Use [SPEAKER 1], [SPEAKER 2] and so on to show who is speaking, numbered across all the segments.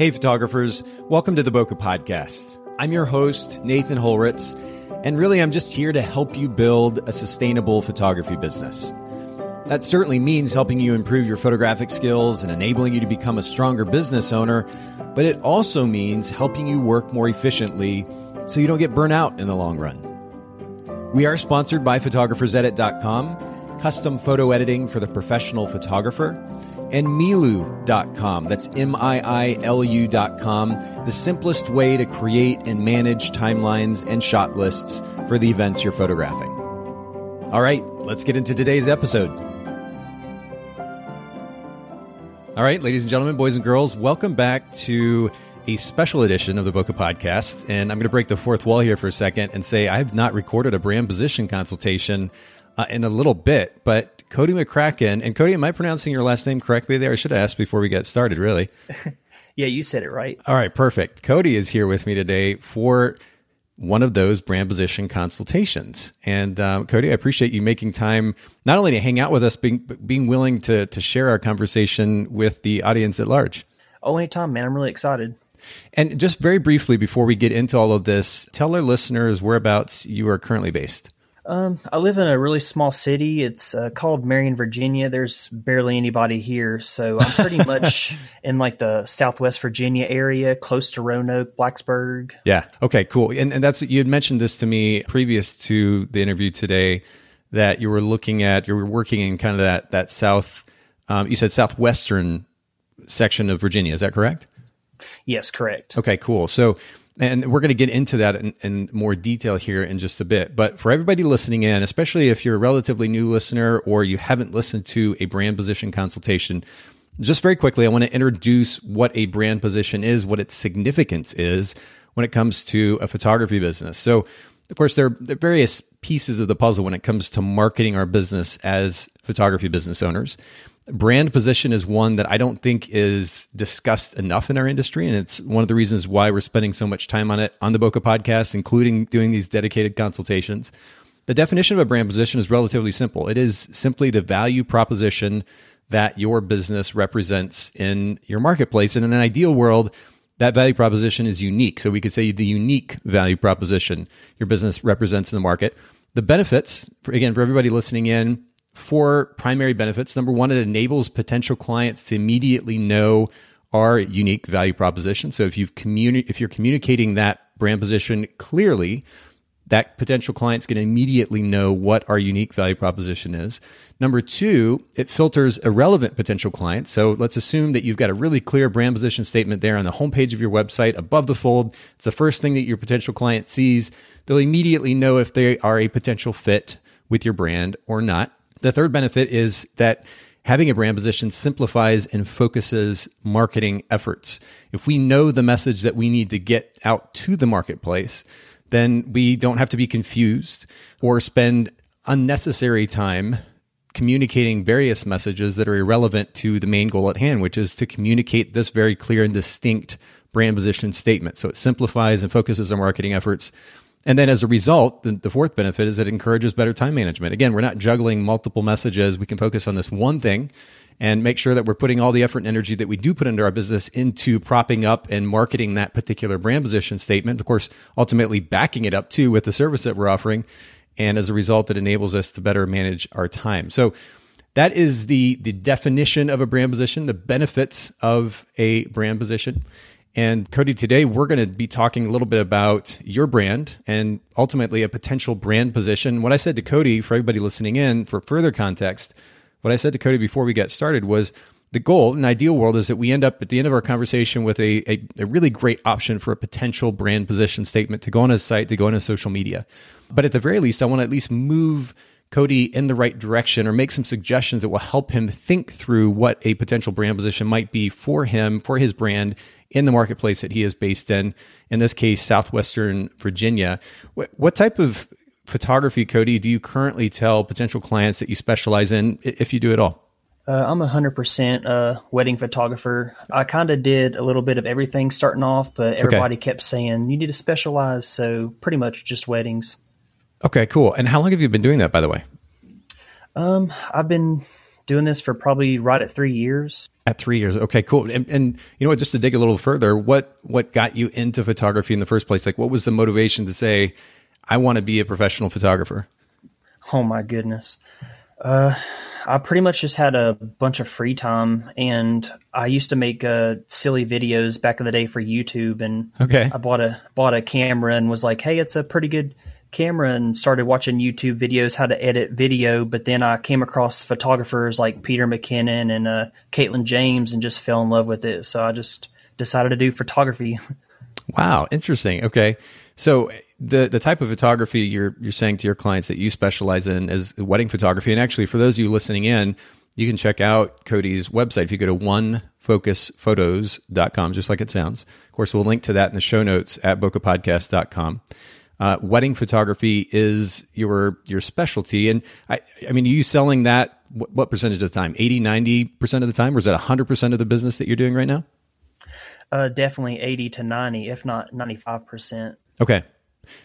[SPEAKER 1] Hey, photographers, welcome to the Bokeh Podcast. I'm your host, Nathan Holritz, and really I'm just here to help you build a sustainable photography business. That certainly means helping you improve your photographic skills and enabling you to become a stronger business owner, but it also means helping you work more efficiently so you don't get burnt out in the long run. We are sponsored by photographersedit.com, custom photo editing for the professional photographer and Miilu.com. That's M I I L U.com, the simplest way to create and manage timelines and shot lists for the events you're photographing. All right, let's get into today's episode. All right, ladies and gentlemen, boys and girls, welcome back to a special edition of the Bokeh Podcast. And I'm going to break the fourth wall here for a second and say I have not recorded a brand position consultation uh, in a little bit, but Cody McCracken. And Cody, am I pronouncing your last name correctly there? I should have asked before we get started, really.
[SPEAKER 2] yeah, you said it right.
[SPEAKER 1] All right, perfect. Cody is here with me today for one of those brand position consultations. And um, Cody, I appreciate you making time not only to hang out with us, being, but being willing to, to share our conversation with the audience at large.
[SPEAKER 2] Oh, anytime, man. I'm really excited.
[SPEAKER 1] And just very briefly before we get into all of this, tell our listeners whereabouts you are currently based.
[SPEAKER 2] Um, I live in a really small city. It's uh, called Marion, Virginia. There's barely anybody here, so I'm pretty much in like the Southwest Virginia area, close to Roanoke, Blacksburg.
[SPEAKER 1] Yeah. Okay. Cool. And and that's you had mentioned this to me previous to the interview today that you were looking at you were working in kind of that that south. Um, you said southwestern section of Virginia. Is that correct?
[SPEAKER 2] Yes, correct.
[SPEAKER 1] Okay, cool. So and we're going to get into that in, in, more detail here in just a bit. But for everybody listening in, especially if you're a relatively new listener or you haven't listened to a brand position consultation, just very quickly, I want to introduce what a brand position is, what its significance is when it comes to a photography business. So, of course, there are various pieces of the puzzle when it comes to marketing our business as photography business owners brand position is one that I don't think is discussed enough in our industry. And it's one of the reasons why we're spending so much time on it on the Bokeh podcast, including doing these dedicated consultations. The definition of a brand position is relatively simple it is simply the value proposition that your business represents in your marketplace. And in an ideal world, that value proposition is unique. So we could say the unique value proposition your business represents in the market. The benefits, for, again, for everybody listening in, four primary benefits. Number one, it enables potential clients to immediately know our unique value proposition. So if you've communi- if you're communicating that brand position clearly, that potential client's going to immediately know what our unique value proposition is. Number two, it filters irrelevant potential clients. So let's assume that you've got a really clear brand position statement there on the homepage of your website above the fold. It's the first thing that your potential client sees. They'll immediately know if they are a potential fit with your brand or not. The third benefit is that having a brand position simplifies and focuses marketing efforts. If we know the message that we need to get out to the marketplace, then we don't have to be confused or spend unnecessary time communicating various messages that are irrelevant to the main goal at hand, which is to communicate this very clear and distinct brand position statement. So it simplifies and focuses our marketing efforts and then as a result, the, the, fourth benefit is it encourages better time management. Again, we're not juggling multiple messages. We can focus on this one thing and make sure that we're putting all the effort and energy that we do put into our business into propping up and marketing that particular brand position statement. Of course, ultimately backing it up too with the service that we're offering. And as a result, it enables us to better manage our time. So that is the, the definition of a brand position, the benefits of a brand position. And Cody, today we're going to be talking a little bit about your brand and ultimately a potential brand position. What I said to Cody, for everybody listening in, for further context, what I said to Cody before we got started was the goal, an ideal world, is that we end up at the end of our conversation with a, a, a really great option for a potential brand position statement to go on a site, to go on his social media. But at the very least, I want to at least move Cody in the right direction or make some suggestions that will help him think through what a potential brand position might be for him, for his brand in the marketplace that he is based in, in this case, Southwestern Virginia. What, what type of photography, Cody, do you currently tell potential clients that you specialize in, if you do at all?
[SPEAKER 2] Uh, I'm a 100% a wedding photographer. I kind of did a little bit of everything starting off, but everybody okay. kept saying, you need to specialize. So pretty much just weddings.
[SPEAKER 1] Okay, cool. And how long have you been doing that, by the way?
[SPEAKER 2] Um, I've been doing this for probably right at three years.
[SPEAKER 1] At three years, okay, cool. And, and you know what? Just to dig a little further, what what got you into photography in the first place? Like, what was the motivation to say, "I want to be a professional photographer"?
[SPEAKER 2] Oh my goodness. Uh, I pretty much just had a bunch of free time, and I used to make uh, silly videos back in the day for YouTube. And
[SPEAKER 1] okay.
[SPEAKER 2] I bought a bought a camera and was like, "Hey, it's a pretty good camera," and started watching YouTube videos how to edit video. But then I came across photographers like Peter McKinnon and uh, Katelyn James, and just fell in love with it. So I just decided to do photography.
[SPEAKER 1] Wow, interesting. Okay, so the the type of photography you're you're saying to your clients that you specialize in is wedding photography. And actually, for those of you listening in, you can check out Cody's website if you go to onefocusphotos.com, just like it sounds. Of course, we'll link to that in the show notes at bokehpodcast.com. Uh, wedding photography is your your specialty. And I, I mean, are you selling that what, what percentage of the time? 80, 90% of the time? Or is that 100% of the business that you're doing right now?
[SPEAKER 2] Uh, definitely 80 to 90, if not 95%.
[SPEAKER 1] Okay.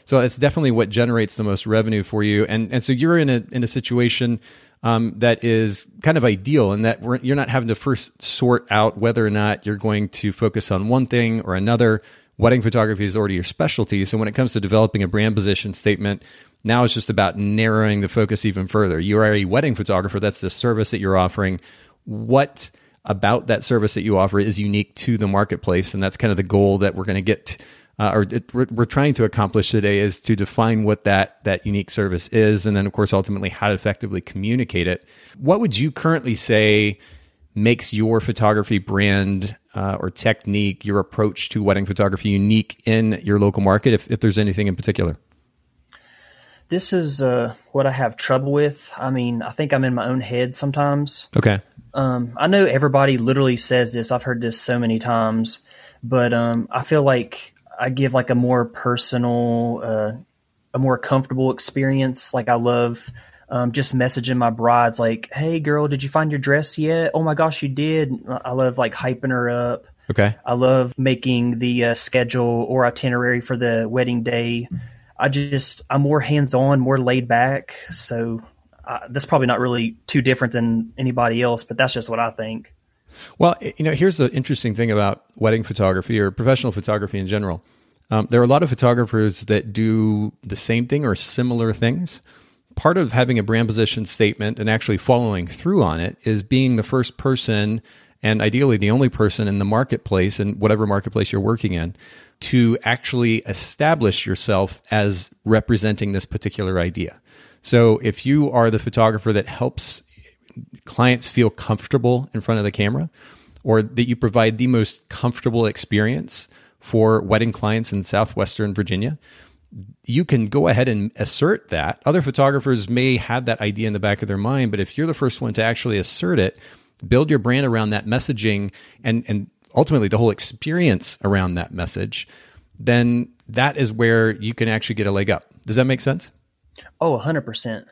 [SPEAKER 1] So it's definitely what generates the most revenue for you, and and so you're in a in a situation um, that is kind of ideal in that you're not having to first sort out whether or not you're going to focus on one thing or another. Wedding photography is already your specialty, so when it comes to developing a brand position statement, now it's just about narrowing the focus even further. You are a wedding photographer; that's the service that you're offering. What about that service that you offer is unique to the marketplace, and that's kind of the goal that we're going to get uh, or it, we're, we're, trying to accomplish today is to define what that that unique service is, and then of course ultimately how to effectively communicate it. What would you currently say makes your photography brand uh, or technique, your approach to wedding photography, unique in your local market? If, if there's anything in particular.
[SPEAKER 2] This is uh, what I have trouble with. I mean, I think I'm in my own head sometimes.
[SPEAKER 1] Okay.
[SPEAKER 2] Um, I know everybody literally says this. I've heard this so many times, but um, I feel like I give like a more personal, uh, a more comfortable experience. Like I love um, just messaging my brides, like, "Hey, girl, did you find your dress yet? Oh my gosh, you did!" I love like hyping her up.
[SPEAKER 1] Okay.
[SPEAKER 2] I love making the uh, schedule or itinerary for the wedding day. I just I'm more hands on, more laid back. So uh, that's probably not really too different than anybody else, but that's just what I think.
[SPEAKER 1] Well, you know, here's the interesting thing about wedding photography or professional photography in general. Um, there are a lot of photographers that do the same thing or similar things. Part of having a brand position statement and actually following through on it is being the first person and ideally the only person in the marketplace and whatever marketplace you're working in to actually establish yourself as representing this particular idea. So if you are the photographer that helps clients feel comfortable in front of the camera or that you provide the most comfortable experience for wedding clients in southwestern Virginia, you can go ahead and assert that. Other photographers may have that idea in the back of their mind, but if you're the first one to actually assert it, build your brand around that messaging and and ultimately the whole experience around that message, then that is where you can actually get a leg up. Does that make sense?
[SPEAKER 2] Oh, 100%.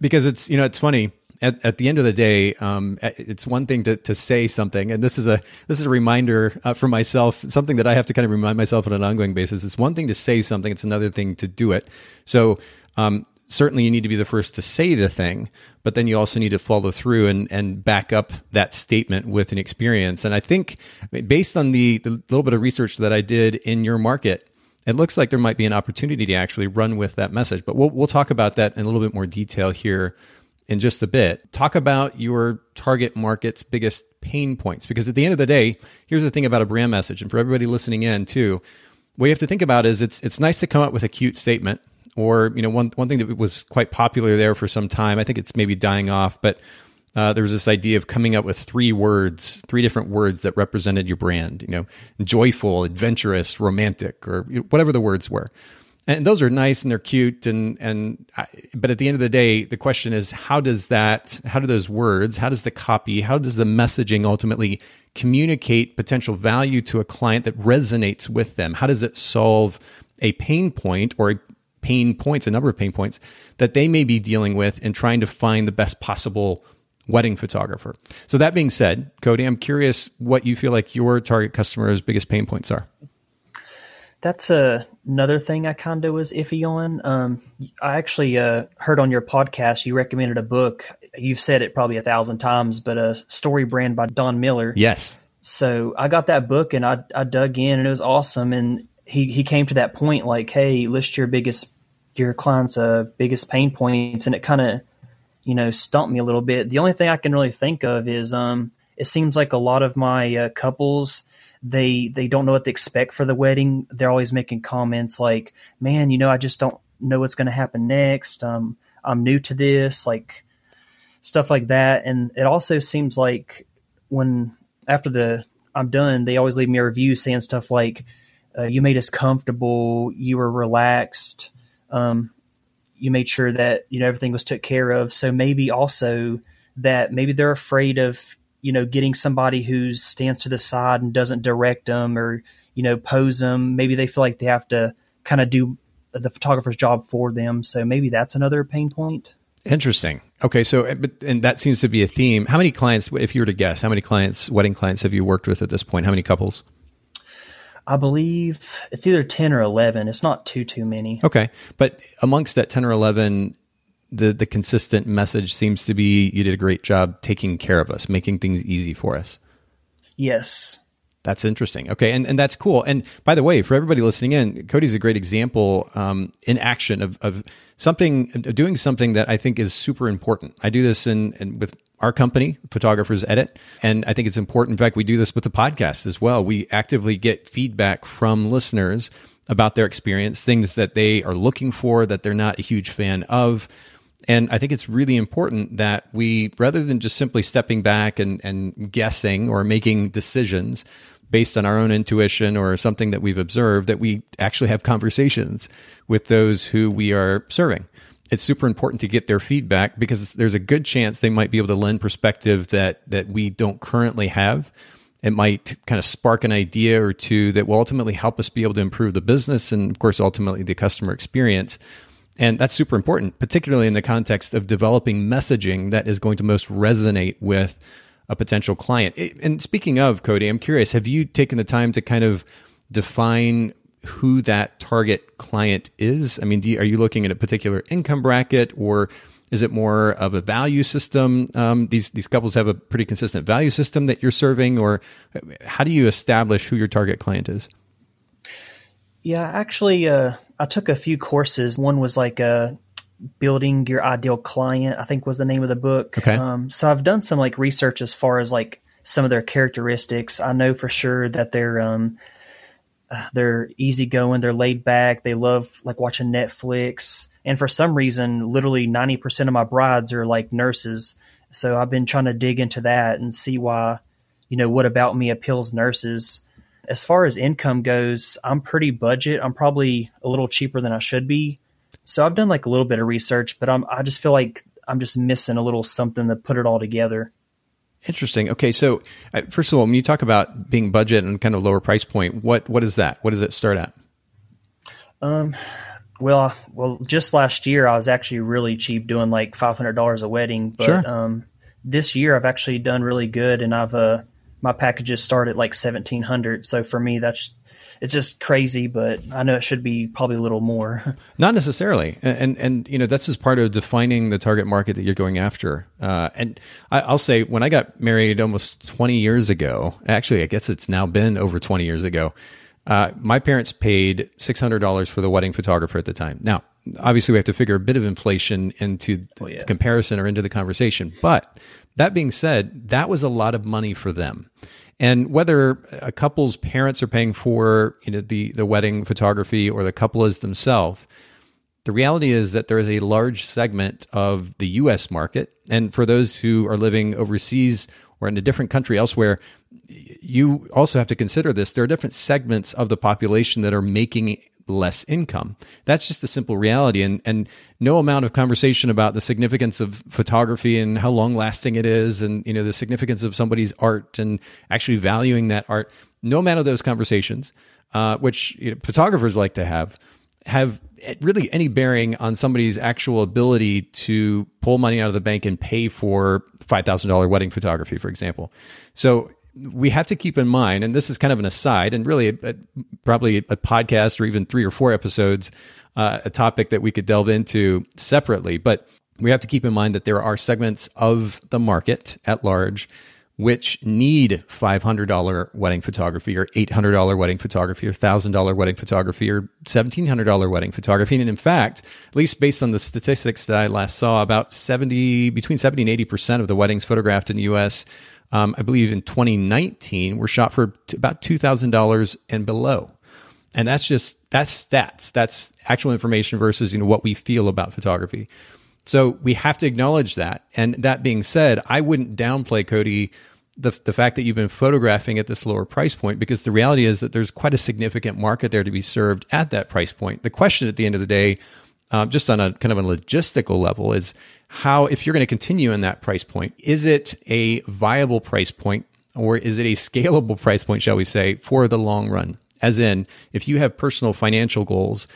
[SPEAKER 1] Because it's, you know, it's funny at, at the end of the day, um, it's one thing to, to say something, and this is a this is a reminder uh, for myself, something that I have to kind of remind myself on an ongoing basis. It's one thing to say something; it's another thing to do it. So, um, certainly, you need to be the first to say the thing, but then you also need to follow through and and back up that statement with an experience. And I think, based on the, the little bit of research that I did in your market, it looks like there might be an opportunity to actually run with that message. But we'll we'll talk about that in a little bit more detail here in just a bit. Talk about your target market's biggest pain points. Because at the end of the day, here's the thing about a brand message, and for everybody listening in too, what you have to think about is it's it's nice to come up with a cute statement. Or, you know, one one thing that was quite popular there for some time, I think it's maybe dying off, but uh, there was this idea of coming up with three words, three different words that represented your brand, you know, joyful, adventurous, romantic, or whatever the words were and those are nice and they're cute and and I, but at the end of the day the question is how does that how do those words how does the copy how does the messaging ultimately communicate potential value to a client that resonates with them? How does it solve a pain point or a pain points a number of pain points that they may be dealing with and trying to find the best possible wedding photographer? So that being said cody i'm curious what you feel like your target customer's biggest pain points are
[SPEAKER 2] that's a, another thing I kind of was iffy on. Um, I actually uh, heard on your podcast you recommended a book. You've said it probably a thousand times, but a StoryBrand by Don Miller.
[SPEAKER 1] Yes.
[SPEAKER 2] So I got that book and I I dug in and it was awesome. And he he came to that point like, hey, list your biggest your clients' uh, biggest pain points, and it kind of you know stumped me a little bit. The only thing I can really think of is um, it seems like a lot of my uh, couples they they don't know what to expect for the wedding. They're always making comments like, "Man, you know, I just don't know what's going to happen next. Um, I'm new to this, like stuff like that." And it also seems like when after the I'm done, they always leave me a review saying stuff like, uh, "You made us comfortable. You were relaxed. Um, you made sure that you know everything was took care of." So maybe also that maybe they're afraid of you know, getting somebody who stands to the side and doesn't direct them or, you know, pose them. Maybe they feel like they have to kind of do the photographer's job for them. So maybe that's another pain point.
[SPEAKER 1] Interesting. Okay, so eh, and that seems to be a theme. How many clients, if you were to guess, how many clients, wedding clients, have you worked with at this point? How many couples?
[SPEAKER 2] I believe it's either ten or eleven. It's not too too many.
[SPEAKER 1] Okay, but amongst that ten or eleven, the the consistent message seems to be you did a great job taking care of us, making things easy for us.
[SPEAKER 2] Yes.
[SPEAKER 1] That's interesting. Okay, and, and that's cool. And by the way, for everybody listening in, Cody's a great example um, in action of, of something, of doing something that I think is super important. I do this in, in with our company, Photographers Edit, and I think it's important. In fact, we do this with the podcast as well. We actively get feedback from listeners about their experience, things that they are looking for that they're not a huge fan of and I think it's really important that we, rather than just simply stepping back and, and guessing or making decisions based on our own intuition or something that we've observed, that we actually have conversations with those who we are serving. It's super important to get their feedback because there's a good chance they might be able to lend perspective that that we don't currently have. It might kind of spark an idea or two that will ultimately help us be able to improve the business and, of course, ultimately the customer experience. And that's super important, particularly in the context of developing messaging that is going to most resonate with a potential client. And speaking of Cody, I'm curious, have you taken the time to kind of define who that target client is? I mean, you, are you looking at a particular income bracket or is it more of a value system? Um, these these couples have a pretty consistent value system that you're serving, or how do you establish who your target client is?
[SPEAKER 2] Yeah, actually, uh, I took a few courses. One was like uh, building your ideal client. I think was the name of the book.
[SPEAKER 1] Okay.
[SPEAKER 2] Um, so I've done some like research as far as like some of their characteristics. I know for sure that they're um, uh, they're easygoing, they're laid back, they love like watching Netflix, and for some reason, literally ninety percent of my brides are like nurses. So I've been trying to dig into that and see why, you know, what about me appeals nurses as far as income goes, I'm pretty budget. I'm probably a little cheaper than I should be. So I've done like a little bit of research, but I'm I just feel like I'm just missing a little something to put it all together.
[SPEAKER 1] Interesting. Okay, so uh, first of all, when you talk about being budget and kind of lower price point, what what is that? What does it start at?
[SPEAKER 2] Um, well, well, just last year I was actually really cheap, doing like five hundred dollars a wedding. But
[SPEAKER 1] sure.
[SPEAKER 2] um, this year I've actually done really good, and I've uh, my packages start at like 1700 so for me that's it's just crazy but i know it should be probably a little more.
[SPEAKER 1] Not necessarily. And, and, and you know that's just part of defining the target market that you're going after. Uh, and I, will say when i got married almost 20 years ago actually i guess it's now been over 20 years ago uh, my parents paid $600 for the wedding photographer at the time. Now obviously we have to figure a bit of inflation into oh, yeah. the comparison or into the conversation but that being said, that was a lot of money for them. And whether a couple's parents are paying for you know the the wedding photography or the couple is themselves, the reality is that there is a large segment of the US market. And for those who are living overseas or in a different country elsewhere, you also have to consider this. There are different segments of the population that are making less income. That's just a simple reality. And, and no amount of conversation about the significance of photography and how long lasting it is and, you know, the significance of somebody's art and actually valuing that art. No amount of those conversations, uh, which you know, photographers like to have, have really any bearing on somebody's actual ability to pull money out of the bank and pay for $5,000 wedding photography, for example. So we have to keep in mind, and this is kind of an aside, and really a, a, probably a podcast or even three or four episodes, uh, a topic that we could delve into separately. But we have to keep in mind that there are segments of the market at large which need $500 wedding photography or $800 wedding photography or $1,000 wedding photography or $1,700 wedding photography. And in fact, at least based on the statistics that I last saw, about 70, between 70 and 80% of the weddings photographed in the US, um, I believe in 2019, were shot for about $2,000 and below. And that's just, that's stats. That's actual information versus, you know, what we feel about photography. So we have to acknowledge that. And that being said, I wouldn't downplay Cody the the fact that you've been photographing at this lower price point because the reality is that there's quite a significant market there to be served at that price point. The question at the end of the day, um, just on a kind of a logistical level, is how if you're going to continue in that price point, is it a viable price point or is it a scalable price point, shall we say, for the long run? As in, if you have personal financial goals,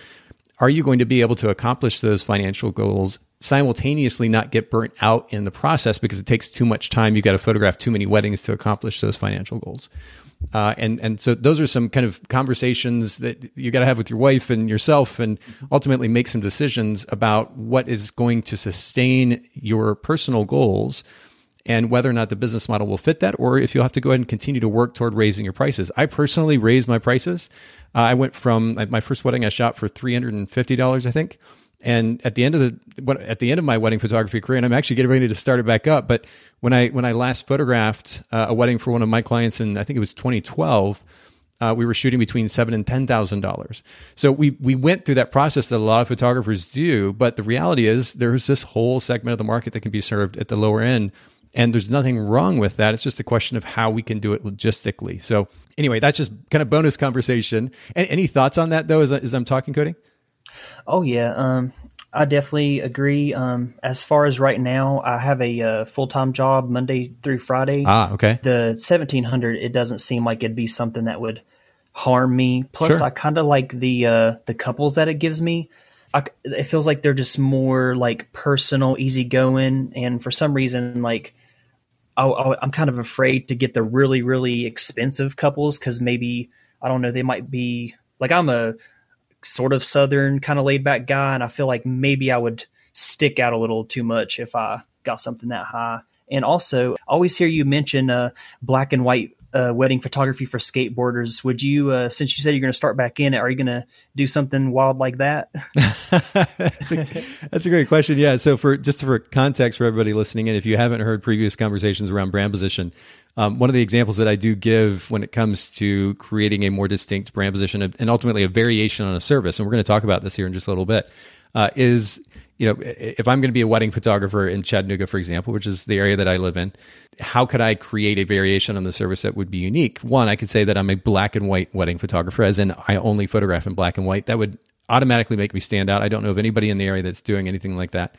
[SPEAKER 1] are you going to be able to accomplish those financial goals simultaneously not get burnt out in the process because it takes too much time. You've got to photograph too many weddings to accomplish those financial goals. Uh, and and so those are some kind of conversations that you got to have with your wife and yourself, and ultimately make some decisions about what is going to sustain your personal goals, and whether or not the business model will fit that, or if you'll have to go ahead and continue to work toward raising your prices. I personally raised my prices. Uh, I went from my first wedding I shot for three hundred and fifty dollars, I think, and at the end of the at the end of my wedding photography career, and I'm actually getting ready to start it back up. But when I when I last photographed uh, a wedding for one of my clients, and I think it was 2012, uh, we were shooting between seven and ten thousand dollars. So we we went through that process that a lot of photographers do. But the reality is, there's this whole segment of the market that can be served at the lower end. And there's nothing wrong with that. It's just a question of how we can do it logistically. So, anyway, that's just kind of bonus conversation. And any thoughts on that, though, as, as I'm talking, Cody?
[SPEAKER 2] Oh yeah, um, I definitely agree. Um, as far as right now, I have a uh, full time job Monday through Friday.
[SPEAKER 1] Ah, okay.
[SPEAKER 2] The seventeen hundred, it doesn't seem like it'd be something that would harm me. Plus, sure. I kind of like the uh, the couples that it gives me. I, it feels like they're just more like personal, easygoing, and for some reason, like I, am kind of afraid to get the really, really expensive couples because maybe I don't know they might be like I'm a sort of southern kind of laid back guy, and I feel like maybe I would stick out a little too much if I got something that high. And also, I always hear you mention uh, black and white uh, wedding photography for skateboarders. Would you, uh, since you said you're going to start back in are you going to do something wild like that?
[SPEAKER 1] that's, a, that's, a, great question. Yeah. So for just for context for everybody listening in, if you haven't heard previous conversations around brand position, um, one of the examples that I do give when it comes to creating a more distinct brand position and ultimately a variation on a service, and we're going to talk about this here in just a little bit, uh, is you know if I'm going to be a wedding photographer in Chattanooga, for example, which is the area that I live in, how could I create a variation on the service that would be unique? One, I could say that I'm a black and white wedding photographer, as in I only photograph in black and white. That would automatically make me stand out. I don't know of anybody in the area that's doing anything like that.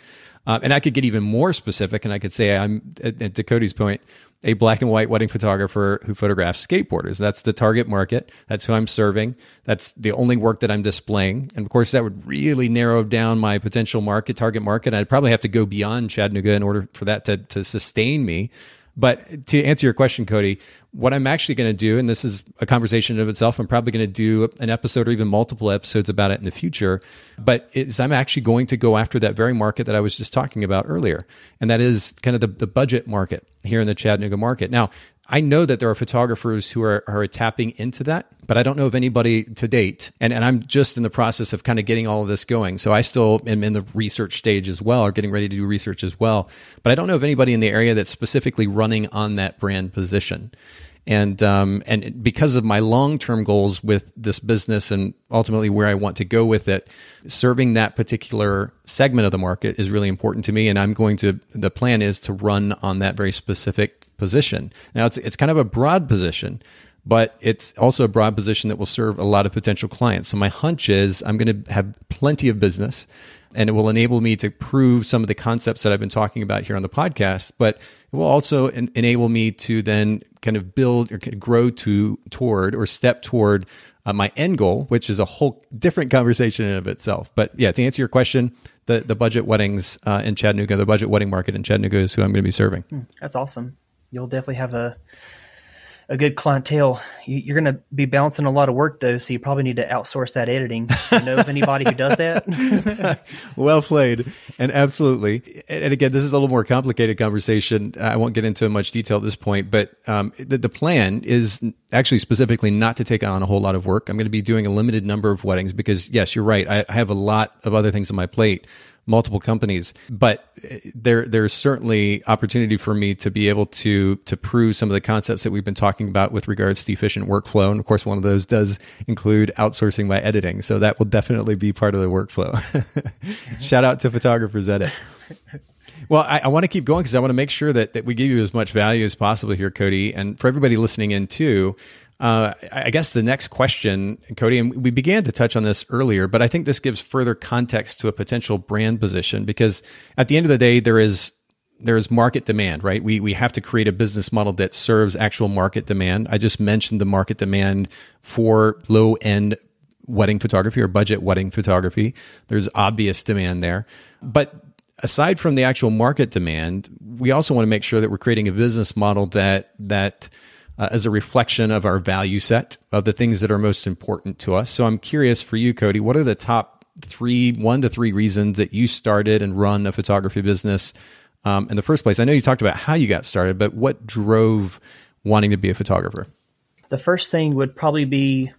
[SPEAKER 1] Uh, and I could get even more specific, and I could say I'm, at, at Cody's point, a black and white wedding photographer who photographs skateboarders. That's the target market. That's who I'm serving. That's the only work that I'm displaying. And of course, that would really narrow down my potential market, target market. I'd probably have to go beyond Chattanooga in order for that to, to sustain me. But to answer your question, Cody, what I'm actually going to do, and this is a conversation of itself, I'm probably going to do an episode or even multiple episodes about it in the future. But is I'm actually going to go after that very market that I was just talking about earlier, and that is kind of the, the budget market here in the Chattanooga market. Now, I know that there are photographers who are, are tapping into that, but I don't know of anybody to date. And, and I'm just in the process of kind of getting all of this going. So I still am in the research stage as well, or getting ready to do research as well. But I don't know of anybody in the area that's specifically running on that brand position. And um, and because of my long term goals with this business and ultimately where I want to go with it, serving that particular segment of the market is really important to me. And I'm going to the plan is to run on that very specific position. Now, it's, it's kind of a broad position, but it's also a broad position that will serve a lot of potential clients. So, my hunch is I'm going to have plenty of business and it will enable me to prove some of the concepts that I've been talking about here on the podcast, but it will also en- enable me to then kind of build or grow to toward or step toward uh, my end goal, which is a whole different conversation in of itself. But yeah, to answer your question, the, the budget weddings uh, in Chattanooga, the budget wedding market in Chattanooga is who I'm going to be serving. Hmm,
[SPEAKER 2] that's awesome you'll definitely have a a good clientele. You, are going to be balancing a lot of work though, so you probably need to outsource that editing. You know of anybody who does that?
[SPEAKER 1] well played, and absolutely. And again, this is a little more complicated conversation. I won't get into much detail at this point, but um, the, the plan is actually specifically not to take on a whole lot of work. I'm going to be doing a limited number of weddings because, yes, you're right. I, I have a lot of other things on my plate multiple companies. But uh, there there's certainly opportunity for me to be able to to prove some of the concepts that we've been talking about with regards to efficient workflow. And of course, one of those does include outsourcing my editing. So that will definitely be part of the workflow. Shout out to Photographers Edit. Well, I, I want to keep going because I want to make sure that, that we give you as much value as possible here, Cody. And for everybody listening in too, uh, I guess the next question, Cody, and we began to touch on this earlier, but I think this gives further context to a potential brand position because at the end of the day, there is there is market demand, right? We we have to create a business model that serves actual market demand. I just mentioned the market demand for low end wedding photography or budget wedding photography. There's obvious demand there, but aside from the actual market demand, we also want to make sure that we're creating a business model that that uh, as a reflection of our value set of the things that are most important to us. So I'm curious for you, Cody, what are the top three, one to three reasons that you started and run a photography business um, in the first place? I know you talked about how you got started, but what drove wanting to be a photographer?
[SPEAKER 2] The first thing would probably be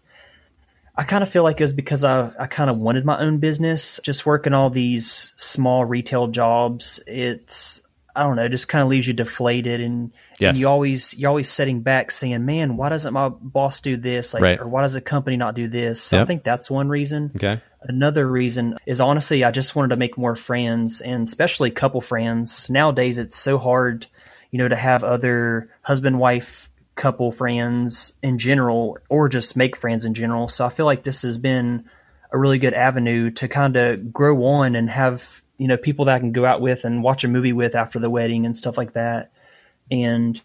[SPEAKER 2] I kind of feel like it was because I, I kind of wanted my own business. Just working all these small retail jobs, it's I don't know, just kind of leaves you deflated and, yes. and, you always you're always sitting back saying, Man, why doesn't my boss do this? Like
[SPEAKER 1] right.
[SPEAKER 2] or why does the company not do this? So yep. I think that's one reason.
[SPEAKER 1] Okay.
[SPEAKER 2] Another reason is honestly I just wanted to make more friends and especially couple friends. Nowadays it's so hard, you know, to have other husband wife couple friends in general or just make friends in general. So I feel like this has been a really good avenue to kind of grow on and have you know people that I can go out with and watch a movie with after the wedding and stuff like that. And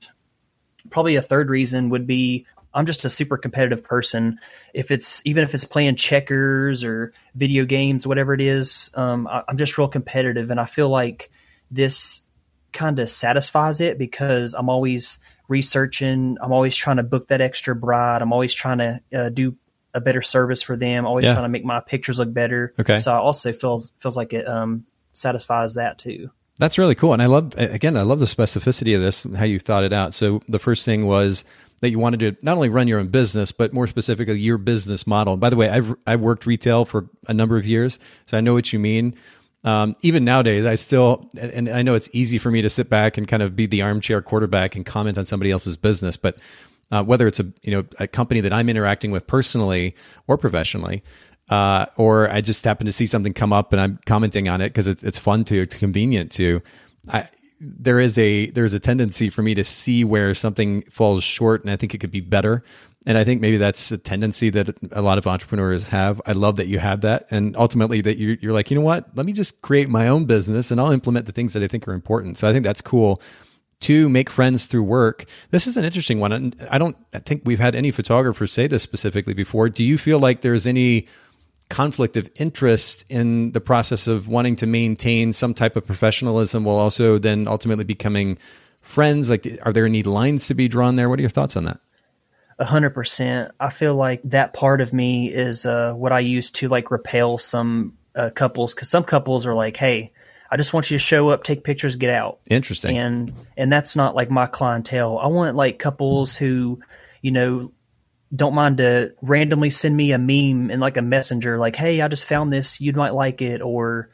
[SPEAKER 2] probably a third reason would be I'm just a super competitive person. If it's even if it's playing checkers or video games, whatever it is, um, I, I'm just real competitive, and I feel like this kind of satisfies it because I'm always researching. I'm always trying to book that extra bride. I'm always trying to uh, do a better service for them. Always yeah. trying to make my pictures look better.
[SPEAKER 1] Okay.
[SPEAKER 2] So I also feels feels like it um, satisfies that too.
[SPEAKER 1] That's really cool. And I love, again, I love the specificity of this, and how you thought it out. So the first thing was that you wanted to not only run your own business, but more specifically, your business model. And by the way, I've, I've worked retail for a number of years, so I know what you mean. Um, even nowadays, I still, and I know it's easy for me to sit back and kind of be the armchair quarterback and comment on somebody else's business, but uh, whether it's a you know a company that I'm interacting with personally or professionally, uh, or I just happen to see something come up and I'm commenting on it because it's it's fun to, it's convenient to. I, there is a there's a tendency for me to see where something falls short, and I think it could be better. And I think maybe that's a tendency that a lot of entrepreneurs have. I love that you have that, and ultimately that you're, you're like, you know what? Let me just create my own business, and I'll implement the things that I think are important. So I think that's cool to make friends through work. This is an interesting one. I don't think we've had any photographers say this specifically before. Do you feel like there's any conflict of interest in the process of wanting to maintain some type of professionalism while also then ultimately becoming friends? Like, are there any lines to be drawn there? What are your thoughts on that?
[SPEAKER 2] A hundred percent. I feel like that part of me is uh, what I use to like repel some uh, couples because some couples are like, "Hey, I just want you to show up, take pictures, get out."
[SPEAKER 1] Interesting.
[SPEAKER 2] And and that's not like my clientele. I want like couples who, you know, don't mind to randomly send me a meme in like a messenger, like, "Hey, I just found this. You might like it," or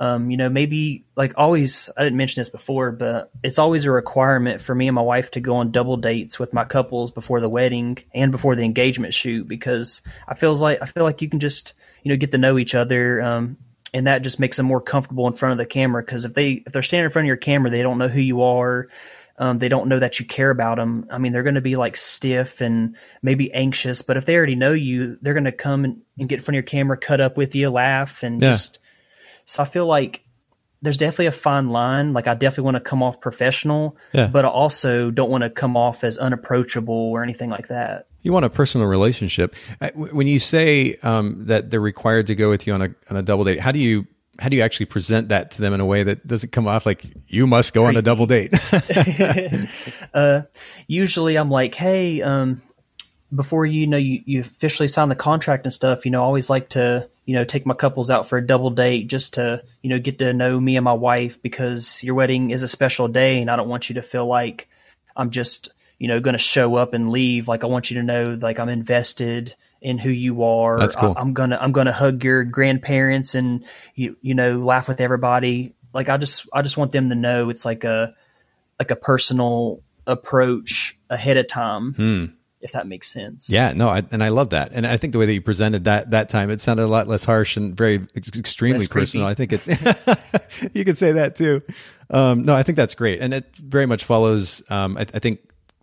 [SPEAKER 2] um, you know, maybe like always. I didn't mention this before, but it's always a requirement for me and my wife to go on double dates with my couples before the wedding and before the engagement shoot because I feels like I feel like you can just you know get to know each other. Um, and that just makes them more comfortable in front of the camera because if they if they're standing in front of your camera, they don't know who you are um, they don't know that you care about them. I mean, they're going to be like stiff and maybe anxious, but if they already know you, they're going to come and, and, get in front of your camera, cut up with you, laugh, and yeah. just. So I feel like there's definitely a fine line. Like I definitely want to come off professional,
[SPEAKER 1] yeah.
[SPEAKER 2] but I also don't want to come off as unapproachable or anything like that.
[SPEAKER 1] You want a personal relationship. When you say um, that they're required to go with you on a on a double date, how do you how do you actually present that to them in a way that doesn't come off like you must go Creepy. on a double date?
[SPEAKER 2] uh, usually, I'm like, hey, um, before you know you, you officially sign the contract and stuff, you know, I always like to you know take my couples out for a double date just to you know get to know me and my wife because your wedding is a special day, and I don't want you to feel like I'm just you know going to show up and leave. Like I want you to know like I'm invested in who you are.
[SPEAKER 1] That's cool.
[SPEAKER 2] I, am gonna I'm gonna hug your grandparents and you you know laugh with everybody. Like I just I just want them to know it's like a like a personal approach ahead of time.
[SPEAKER 1] Hmm
[SPEAKER 2] if that makes sense.
[SPEAKER 1] Yeah, no, I, and I love that, and I think the way that you presented that that time, it sounded a lot less harsh and very extremely less personal. I think it's you could say that too. Um, no, I think that's great, and it very much follows. Um, I, I, think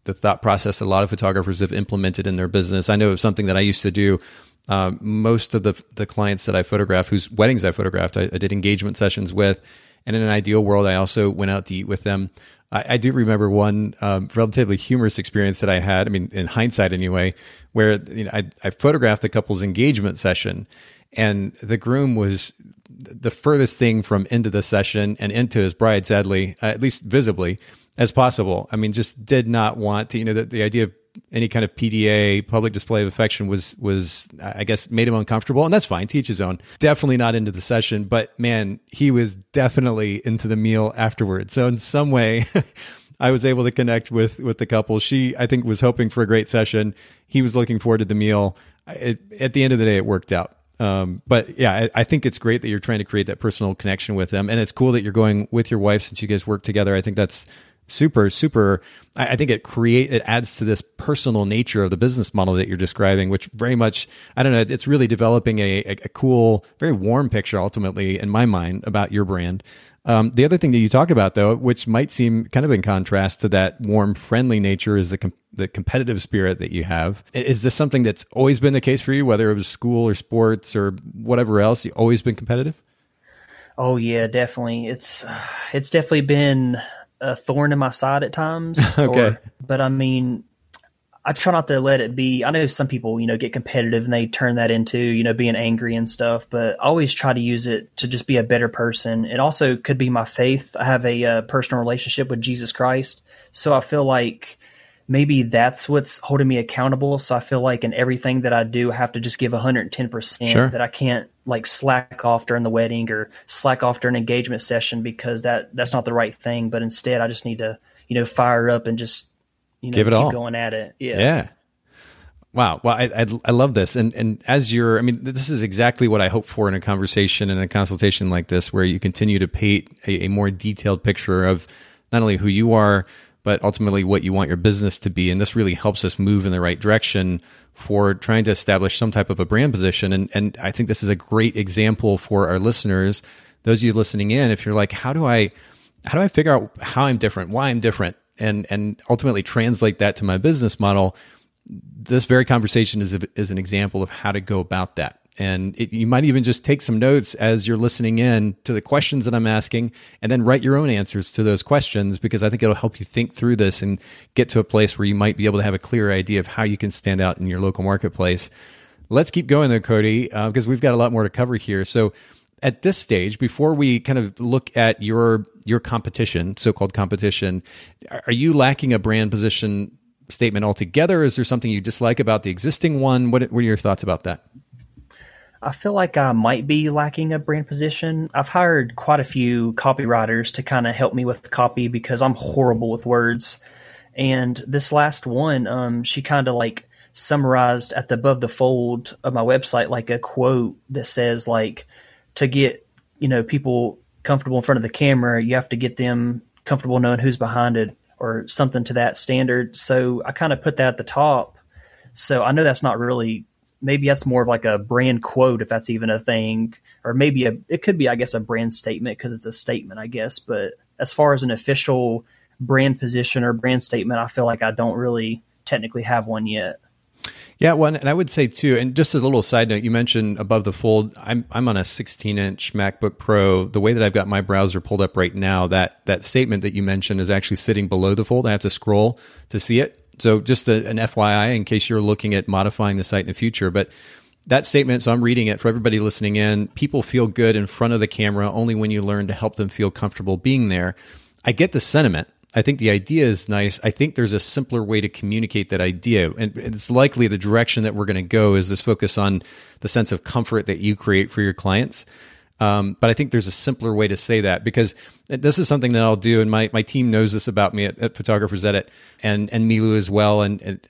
[SPEAKER 1] the thought process a lot of photographers have implemented in their business. I know of something that I used to do. Um, most of the the clients that I photographed, whose weddings I photographed, I, I did engagement sessions with, and in an ideal world, I also went out to eat with them. I, I do remember one um, relatively humorous experience that I had. I mean, in hindsight, anyway, where you know I, I photographed a couple's engagement session, and the groom was the furthest thing from into the session and into his bride, sadly, uh, at least visibly, as possible. I mean, just did not want to. You know, the, the idea of any kind of PDA, public display of affection, was was I guess made him uncomfortable, and that's fine. Teach his own. Definitely not into the session, but man, he was definitely into the meal afterwards. So in some way. I was able to connect with with the couple. She, I think, was hoping for a great session. He was looking forward to the meal. It, at the end of the day, it worked out. Um, but yeah, I, I, think it's great that you're trying to create that personal connection with them, and it's cool that you're going with your wife since you guys work together. I think that's super super I, think it create it adds to this personal nature of the business model that you're describing which very much i don't know it's really developing a, a, a cool very warm picture ultimately in my mind about your brand. Um, the other thing that you talk about though which might seem kind of in contrast to that warm friendly nature is the com- the competitive spirit that you have. Is this something that's always been the case for you whether it was school or sports or whatever else? You always been competitive?
[SPEAKER 2] Oh yeah, definitely. It's it's definitely been a thorn in my side at times.
[SPEAKER 1] okay. Or,
[SPEAKER 2] but I mean, I try not to let it be. I know some people, you know, get competitive and they turn that into, you know, being angry and stuff, but I always try to use it to just be a better person. It also could be my faith. I have a uh, personal relationship with Jesus Christ. So I feel like maybe that's what's holding me accountable. So I feel like in everything that I do, I have to just give 110%
[SPEAKER 1] sure.
[SPEAKER 2] that I can't like slack off during the wedding or slack off during an engagement session because that that's not the right thing. But instead I just need to, you know, fire up and just, you know,
[SPEAKER 1] give it
[SPEAKER 2] keep
[SPEAKER 1] all.
[SPEAKER 2] going at it. Yeah.
[SPEAKER 1] Yeah. Wow. Well, I, I, I love this. And, and as you're, I mean, this is exactly what I hope for in a conversation and a consultation like this, where you continue to paint a, a more detailed picture of not only who you are, but ultimately what you want your business to be. And this really helps us move in the right direction for trying to establish some type of a brand position. And, and I think this is a great example for our listeners, those of you listening in, if you're like, how do I, how do I figure out how I'm different, why I'm different, and, and ultimately translate that to my business model? This very conversation is, is an example of how to go about that. And it, you might even just take some notes as you're listening in to the questions that I'm asking and then write your own answers to those questions because I think it'll help you think through this and get to a place where you might be able to have a clear idea of how you can stand out in your local marketplace. Let's keep going there, Cody, uh, because we've got a lot more to cover here. So, at this stage, before we kind of look at your your competition, so-called competition, are you lacking a brand position statement altogether? Is there something you dislike about the existing one? What, what are your thoughts about that?
[SPEAKER 2] I feel like I might be lacking a brand position. I've hired quite a few copywriters to kind of help me with copy because I'm horrible with words. And this last one, um, she kind of like summarized at the above the fold of my website like a quote that says like to get you know people comfortable in front of the camera, you have to get them comfortable knowing who's behind it or something to that standard. So I kind of put that at the top. So I know that's not really maybe that's more of like a brand quote if that's even a thing or maybe a it could be i guess a brand statement because it's a statement i guess but as far as an official brand position or brand statement i feel like i don't really technically have one yet
[SPEAKER 1] yeah, well, and I would say too, and just as a little side note, you mentioned above the fold. I'm I'm on a 16 inch MacBook Pro. The way that I've got my browser pulled up right now, that that statement that you mentioned is actually sitting below the fold. I have to scroll to see it. So just a, an FYI in case you're looking at modifying the site in the future, but that statement, so I'm reading it for everybody listening in. People feel good in front of the camera only when you learn to help them feel comfortable being there. I get the sentiment. I think the idea is nice. I think there's a simpler way to communicate that idea. And it's likely the direction that we're going to go is this focus on the sense of comfort that you create for your clients. Um, but I think there's a simpler way to say that because this is something that I'll do, and my, my team knows this about me at, at Photographers Edit and and Miilu as well. And, and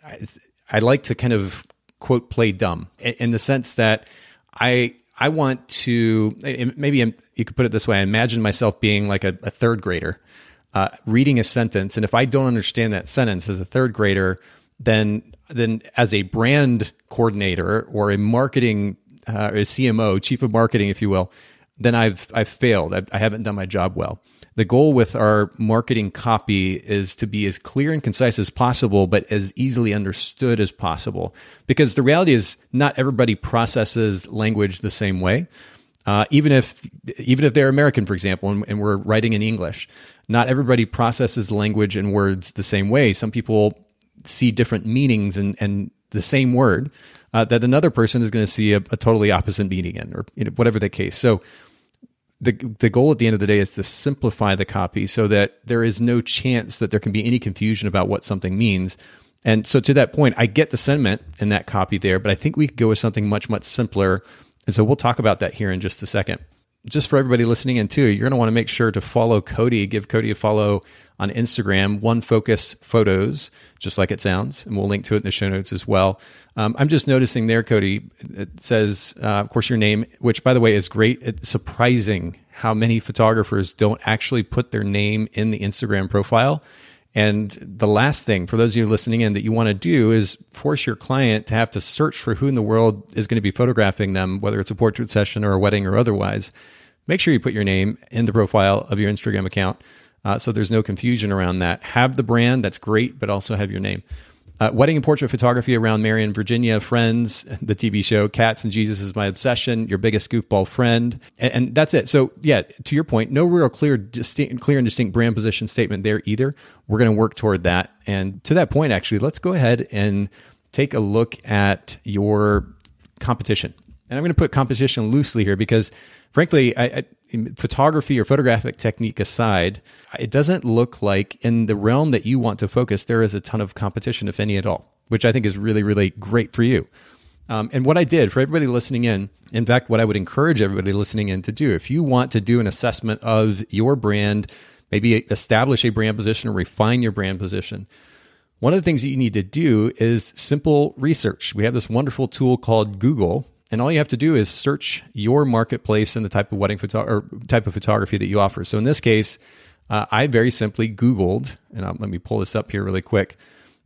[SPEAKER 1] I like to kind of quote play dumb in the sense that I I want to maybe you could put it this way. I imagine myself being like a, a third grader uh, reading a sentence, and if I don't understand that sentence as a third grader, then then as a brand coordinator or a marketing uh, a CMO, chief of marketing, if you will, then I've I've failed. I've, I haven't done my job well. The goal with our marketing copy is to be as clear and concise as possible, but as easily understood as possible. Because the reality is, not everybody processes language the same way. Uh, even if even if they're American, for example, and, and we're writing in English, not everybody processes language and words the same way. Some people see different meanings and and the same word uh, that another person is going to see a, a, totally opposite meaning in, or you know, whatever the case. So the the goal at the end of the day is to simplify the copy so that there is no chance that there can be any confusion about what something means. And so to that point, I get the sentiment in that copy there, but I think we could go with something much much simpler. And so we'll talk about that here in just a second just for everybody listening in too, you're going to want to make sure to follow Cody. Give Cody a follow on Instagram, One Focus Photos, just like it sounds, and we'll link to it in the show notes as well. Um, I'm just noticing there, Cody. It says, uh, of course, your name, which by the way is great. It's surprising how many photographers don't actually put their name in the Instagram profile. And the last thing for those of you listening in that you want to do is force your client to have to search for who in the world is going to be photographing them, whether it's a portrait session or a wedding or otherwise. Make sure you put your name in the profile of your Instagram account uh, so there's no confusion around that. Have the brand, that's great, but also have your name. Uh, wedding and portrait photography around Marion, Virginia, Friends, the TV show, Cats and Jesus is my obsession, your biggest goofball friend, and, and that's it. So yeah, to your point, no real clear, distinct, clear and distinct brand position statement there either. We're going to work toward that. And to that point, actually, let's go ahead and take a look at your competition. And I'm going to put competition loosely here because, frankly, I, I photography or photographic technique aside, it doesn't look like in the realm that you want to focus, there is a ton of competition, if any at all, which I think is really, really great for you. Um, and what I did for everybody listening in, in fact, what I would encourage everybody listening in to do, if you want to do an assessment of your brand, maybe establish a brand position or refine your brand position, one of the things that you need to do is simple research. We have this wonderful tool called Google and all you have to do is search your marketplace and the type of wedding photo- or type of photography that you offer. So in this case, uh, I very simply Googled, and I'll, let me pull this up here really quick.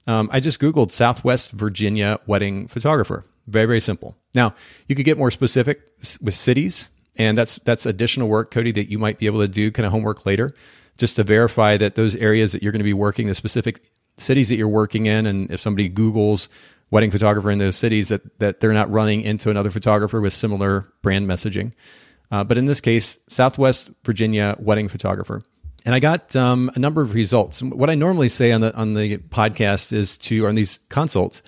[SPEAKER 1] Um, I just Googled Southwest Virginia wedding photographer. Very very simple. Now you could get more specific with cities, and that's that's additional work, Cody, that you might be able to do kind of homework later, just to verify that those areas that you're going to be working, the specific cities that you're working in, and if somebody Google's wedding photographer in those cities that that they're not running into another photographer with similar brand messaging. Uh, but in this case, Southwest Virginia wedding photographer. And I got um, a number of results. What I normally say on the on the podcast is to, or on these consults,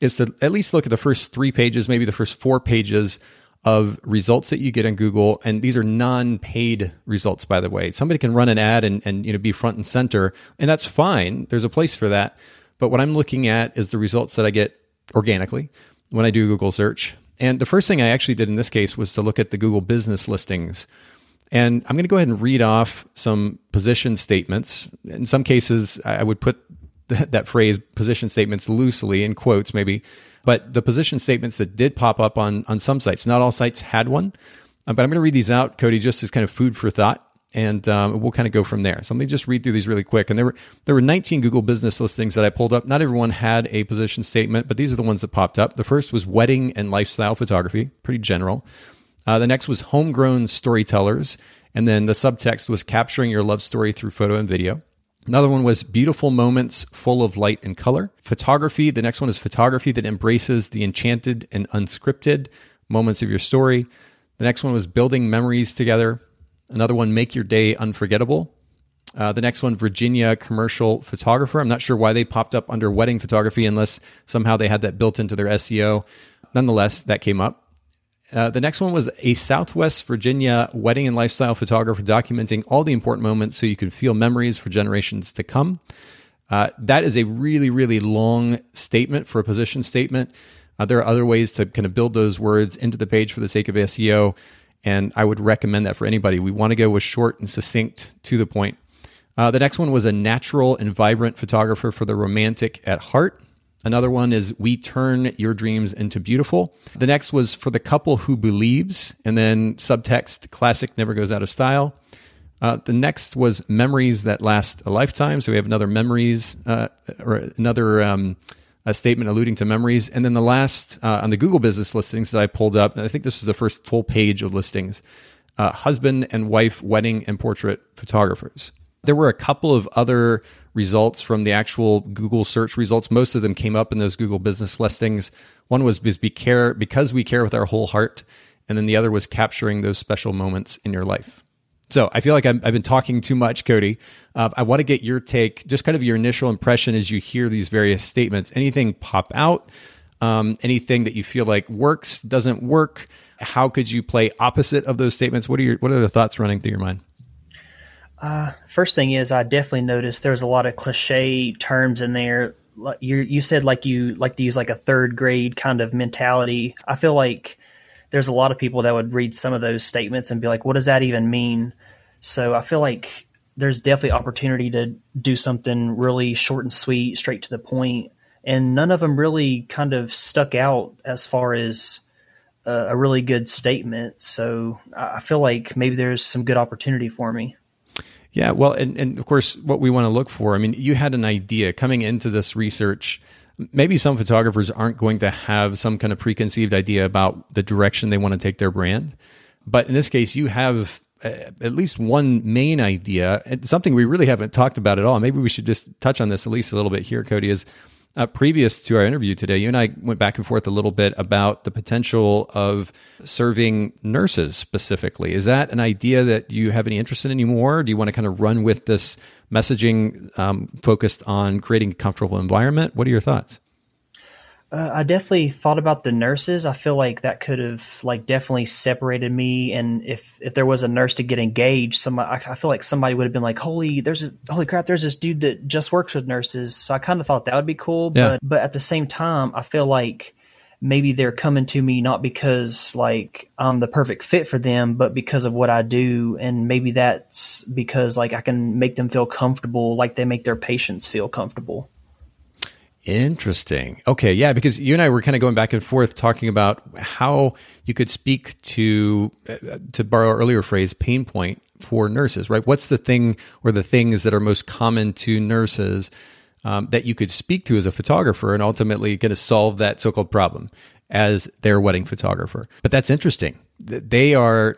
[SPEAKER 1] is to at least look at the first three pages, maybe the first four pages of results that you get on Google. And these are non-paid results, by the way. Somebody can run an ad and, and you know be front and center, and that's fine. There's a place for that. But what I'm looking at is the results that I get organically when I do Google search. And the first thing I actually did in this case was to look at the Google business listings. And I'm going to go ahead and read off some position statements. In some cases, I would put that phrase position statements loosely in quotes, maybe. But the position statements that did pop up on, on some sites, not all sites had one. Uh, but I'm going to read these out, Cody, just as kind of food for thought and um, we'll kind of go from there. So let me just read through these really quick. And there were there were 19 Google business listings that I pulled up. Not everyone had a position statement, but these are the ones that popped up. The first was wedding and lifestyle photography, pretty general. Uh, the next was homegrown storytellers, and then the subtext was capturing your love story through photo and video. Another one was beautiful moments full of light and color. Photography. The next one is photography that embraces the enchanted and unscripted moments of your story. The next one was building memories together. Another one, Make Your Day Unforgettable. Uh, the next one, Virginia Commercial Photographer. I'm not sure why they popped up under wedding photography unless somehow they had that built into their SEO. Nonetheless, that came up. Uh, the next one was a Southwest Virginia wedding and lifestyle photographer documenting all the important moments so you can feel memories for generations to come. Uh, that is a really, really long statement for a position statement. Uh, there are other ways to kind of build those words into the page for the sake of SEO. And I would recommend that for anybody. We want to go with short and succinct to the point. Uh, the next one was a natural and vibrant photographer for the romantic at heart. Another one is We Turn Your Dreams into Beautiful. The next was For the Couple Who Believes, and then subtext Classic Never Goes Out of Style. Uh, the next was Memories That Last a Lifetime. So we have another memories, uh, or another um, a statement alluding to memories. And then the last uh, on the Google business listings that I pulled up, I think this is the first full page of listings uh, husband and wife wedding and portrait photographers. There were a couple of other results from the actual Google search results. Most of them came up in those Google business listings. One was we care, because we care with our whole heart. And then the other was capturing those special moments in your life. So I feel like i have been talking too much, Cody. Uh, I want to get your take, just kind of your initial impression as you hear these various statements. Anything pop out? Um, anything that you feel like works, doesn't work? How could you play opposite of those statements? What are your What are the thoughts running through your mind?
[SPEAKER 2] Uh, first thing is, I definitely noticed there's a lot of cliche terms in there. You you said like you like to use like a third grade kind of mentality. I feel like there's a lot of people that would read some of those statements and be like, "What does that even mean?" So I feel like there's definitely opportunity to do something really short and sweet, straight to the point. and none of them really kind of stuck out as far as a really good statement. So I feel like maybe there's some good opportunity for me.
[SPEAKER 1] Yeah, well, and, and of course, what we want to look for, I mean, you had an idea coming into this research. Maybe some photographers aren't going to have some kind of preconceived idea about the direction they want to take their brand. But in this case, you have uh, at least one main idea, something we really haven't talked about at all. Maybe we should just touch on this at least a little bit here, Cody, is uh, previous to our interview today, you and I went back and forth a little bit about the potential of serving nurses specifically. Is that an idea that you have any interest in anymore? Do you want to kind of run with this messaging um, focused on creating a comfortable environment? What are your thoughts?
[SPEAKER 2] Uh, I definitely thought about the nurses. I feel like that could have like definitely separated me. And if if there was a nurse to get engaged, somebody I, I feel like somebody would have been like, "Holy, there's a, holy crap, there's this dude that just works with nurses." So I kind of thought that would be cool. Yeah. But but at the same time, I feel like maybe they're coming to me not because like I'm the perfect fit for them, but because of what I do, and maybe that's because like I can make them feel comfortable, like they make their patients feel comfortable.
[SPEAKER 1] Interesting. Okay, yeah, because you and I were kind of going back and forth talking about how you could speak to, uh, to borrow earlier phrase, pain point for nurses, right? What's the thing or the things that are most common to nurses um, that you could speak to as a photographer and ultimately going to solve that so-called problem as their wedding photographer? But that's interesting. They are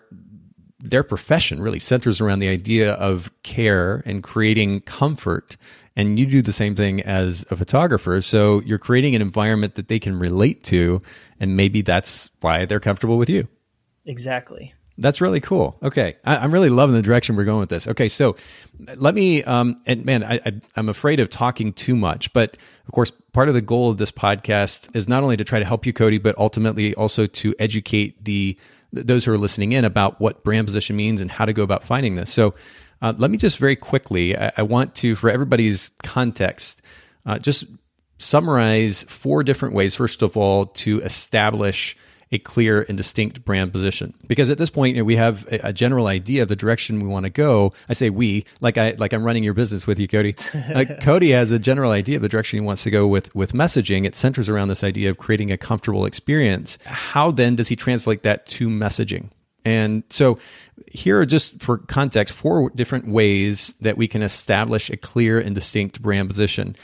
[SPEAKER 1] their profession really centers around the idea of care and creating comfort and you do the same thing as a photographer. So you're creating an environment that they can relate to, and maybe that's why they're comfortable with you.
[SPEAKER 2] Exactly.
[SPEAKER 1] That's really cool. Okay, I, am really loving the direction we're going with this. Okay, so let me. Um, and man, I, I, I'm afraid of talking too much, but of course, part of the goal of this podcast is not only to try to help you, Cody, but ultimately also to educate the those who are listening in about what brand position means and how to go about finding this. So uh, let me just very quickly, I, I, want to, for everybody's context, uh, just summarize four different ways, first of all, to establish a clear and distinct brand position. Because at this point, you know, we have a, a, general idea of the direction we want to go. I say we, like I like I'm running your business with you, Cody. uh, Cody has a general idea of the direction he wants to go with with messaging. It centers around this idea of creating a comfortable experience. How then does he translate that to messaging? And so here are just for context four different ways that we can establish a clear and distinct brand position.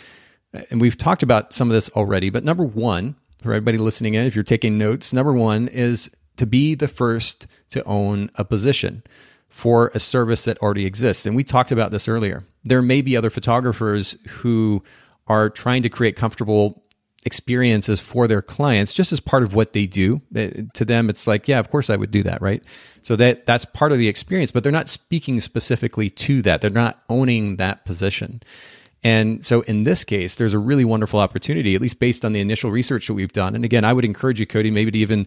[SPEAKER 1] Uh, and we've talked about some of this already, but number one, for everybody listening in, if you're taking notes, number one is to be the first to own a position for a service that already exists. And we talked about this earlier. There may be other photographers who are trying to create comfortable experiences for their clients just as part of what they do eh, to them it's like yeah of course i would do that right? So that that's part of the experience but they're not speaking specifically to that. They're not owning that position. And so in this case there's a really wonderful opportunity at least based on the initial research that we've done. And again i would encourage you cody maybe to even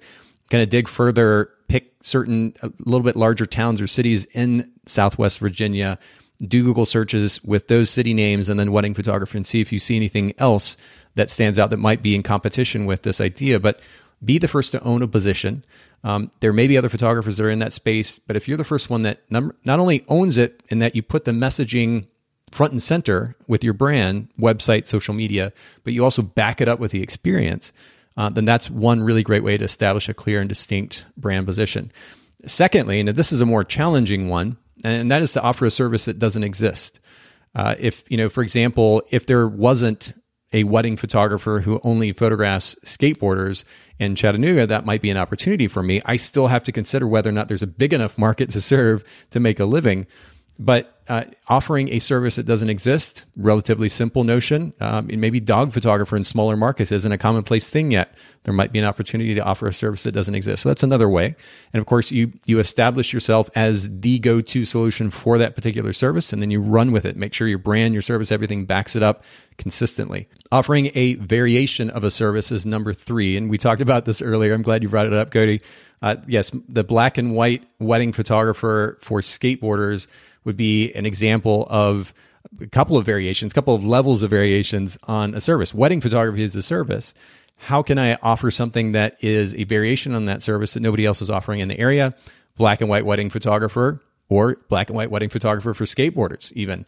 [SPEAKER 1] kind of dig further, pick certain a little bit larger towns or cities in Southwest Virginia, do Google searches with those city names and then wedding photographer and see if you see anything else that stands out that might be in competition with this idea. But be the first to own a position. Um, there may be other photographers that are in that space, but if you're the first one that num- not only owns it in that you put the messaging front and center with your brand, website, social media, but you also back it up with the experience, uh, then that's one really great way to establish a clear and distinct brand position. Secondly, and this is a more challenging one, and that is to offer a service that doesn't exist. Uh, if you know, for example, if there wasn't a wedding photographer who only photographs skateboarders in Chattanooga, that might be an opportunity for me. I still have to consider whether or not there's a big enough market to serve to make a living. But uh, offering a service that doesn't exist, relatively simple notion. Um, maybe dog photographer in smaller markets isn't a commonplace thing yet. There might be an opportunity to offer a service that doesn't exist. So that's another way. And of course, you you establish yourself as the go-to solution for that particular service, and then you run with it. Make sure your brand, your service, everything backs it up consistently. Offering a variation of a service is number three, and we talked about this earlier. I'm glad you brought it up, Cody. Uh, yes, the black and white wedding photographer for skateboarders would be an example of a couple of variations, a couple of levels of variations on a service. Wedding photography is a service. How can I offer something that is a variation on that service that nobody else is offering in the area? Black and white wedding photographer or black and white wedding photographer for skateboarders, even.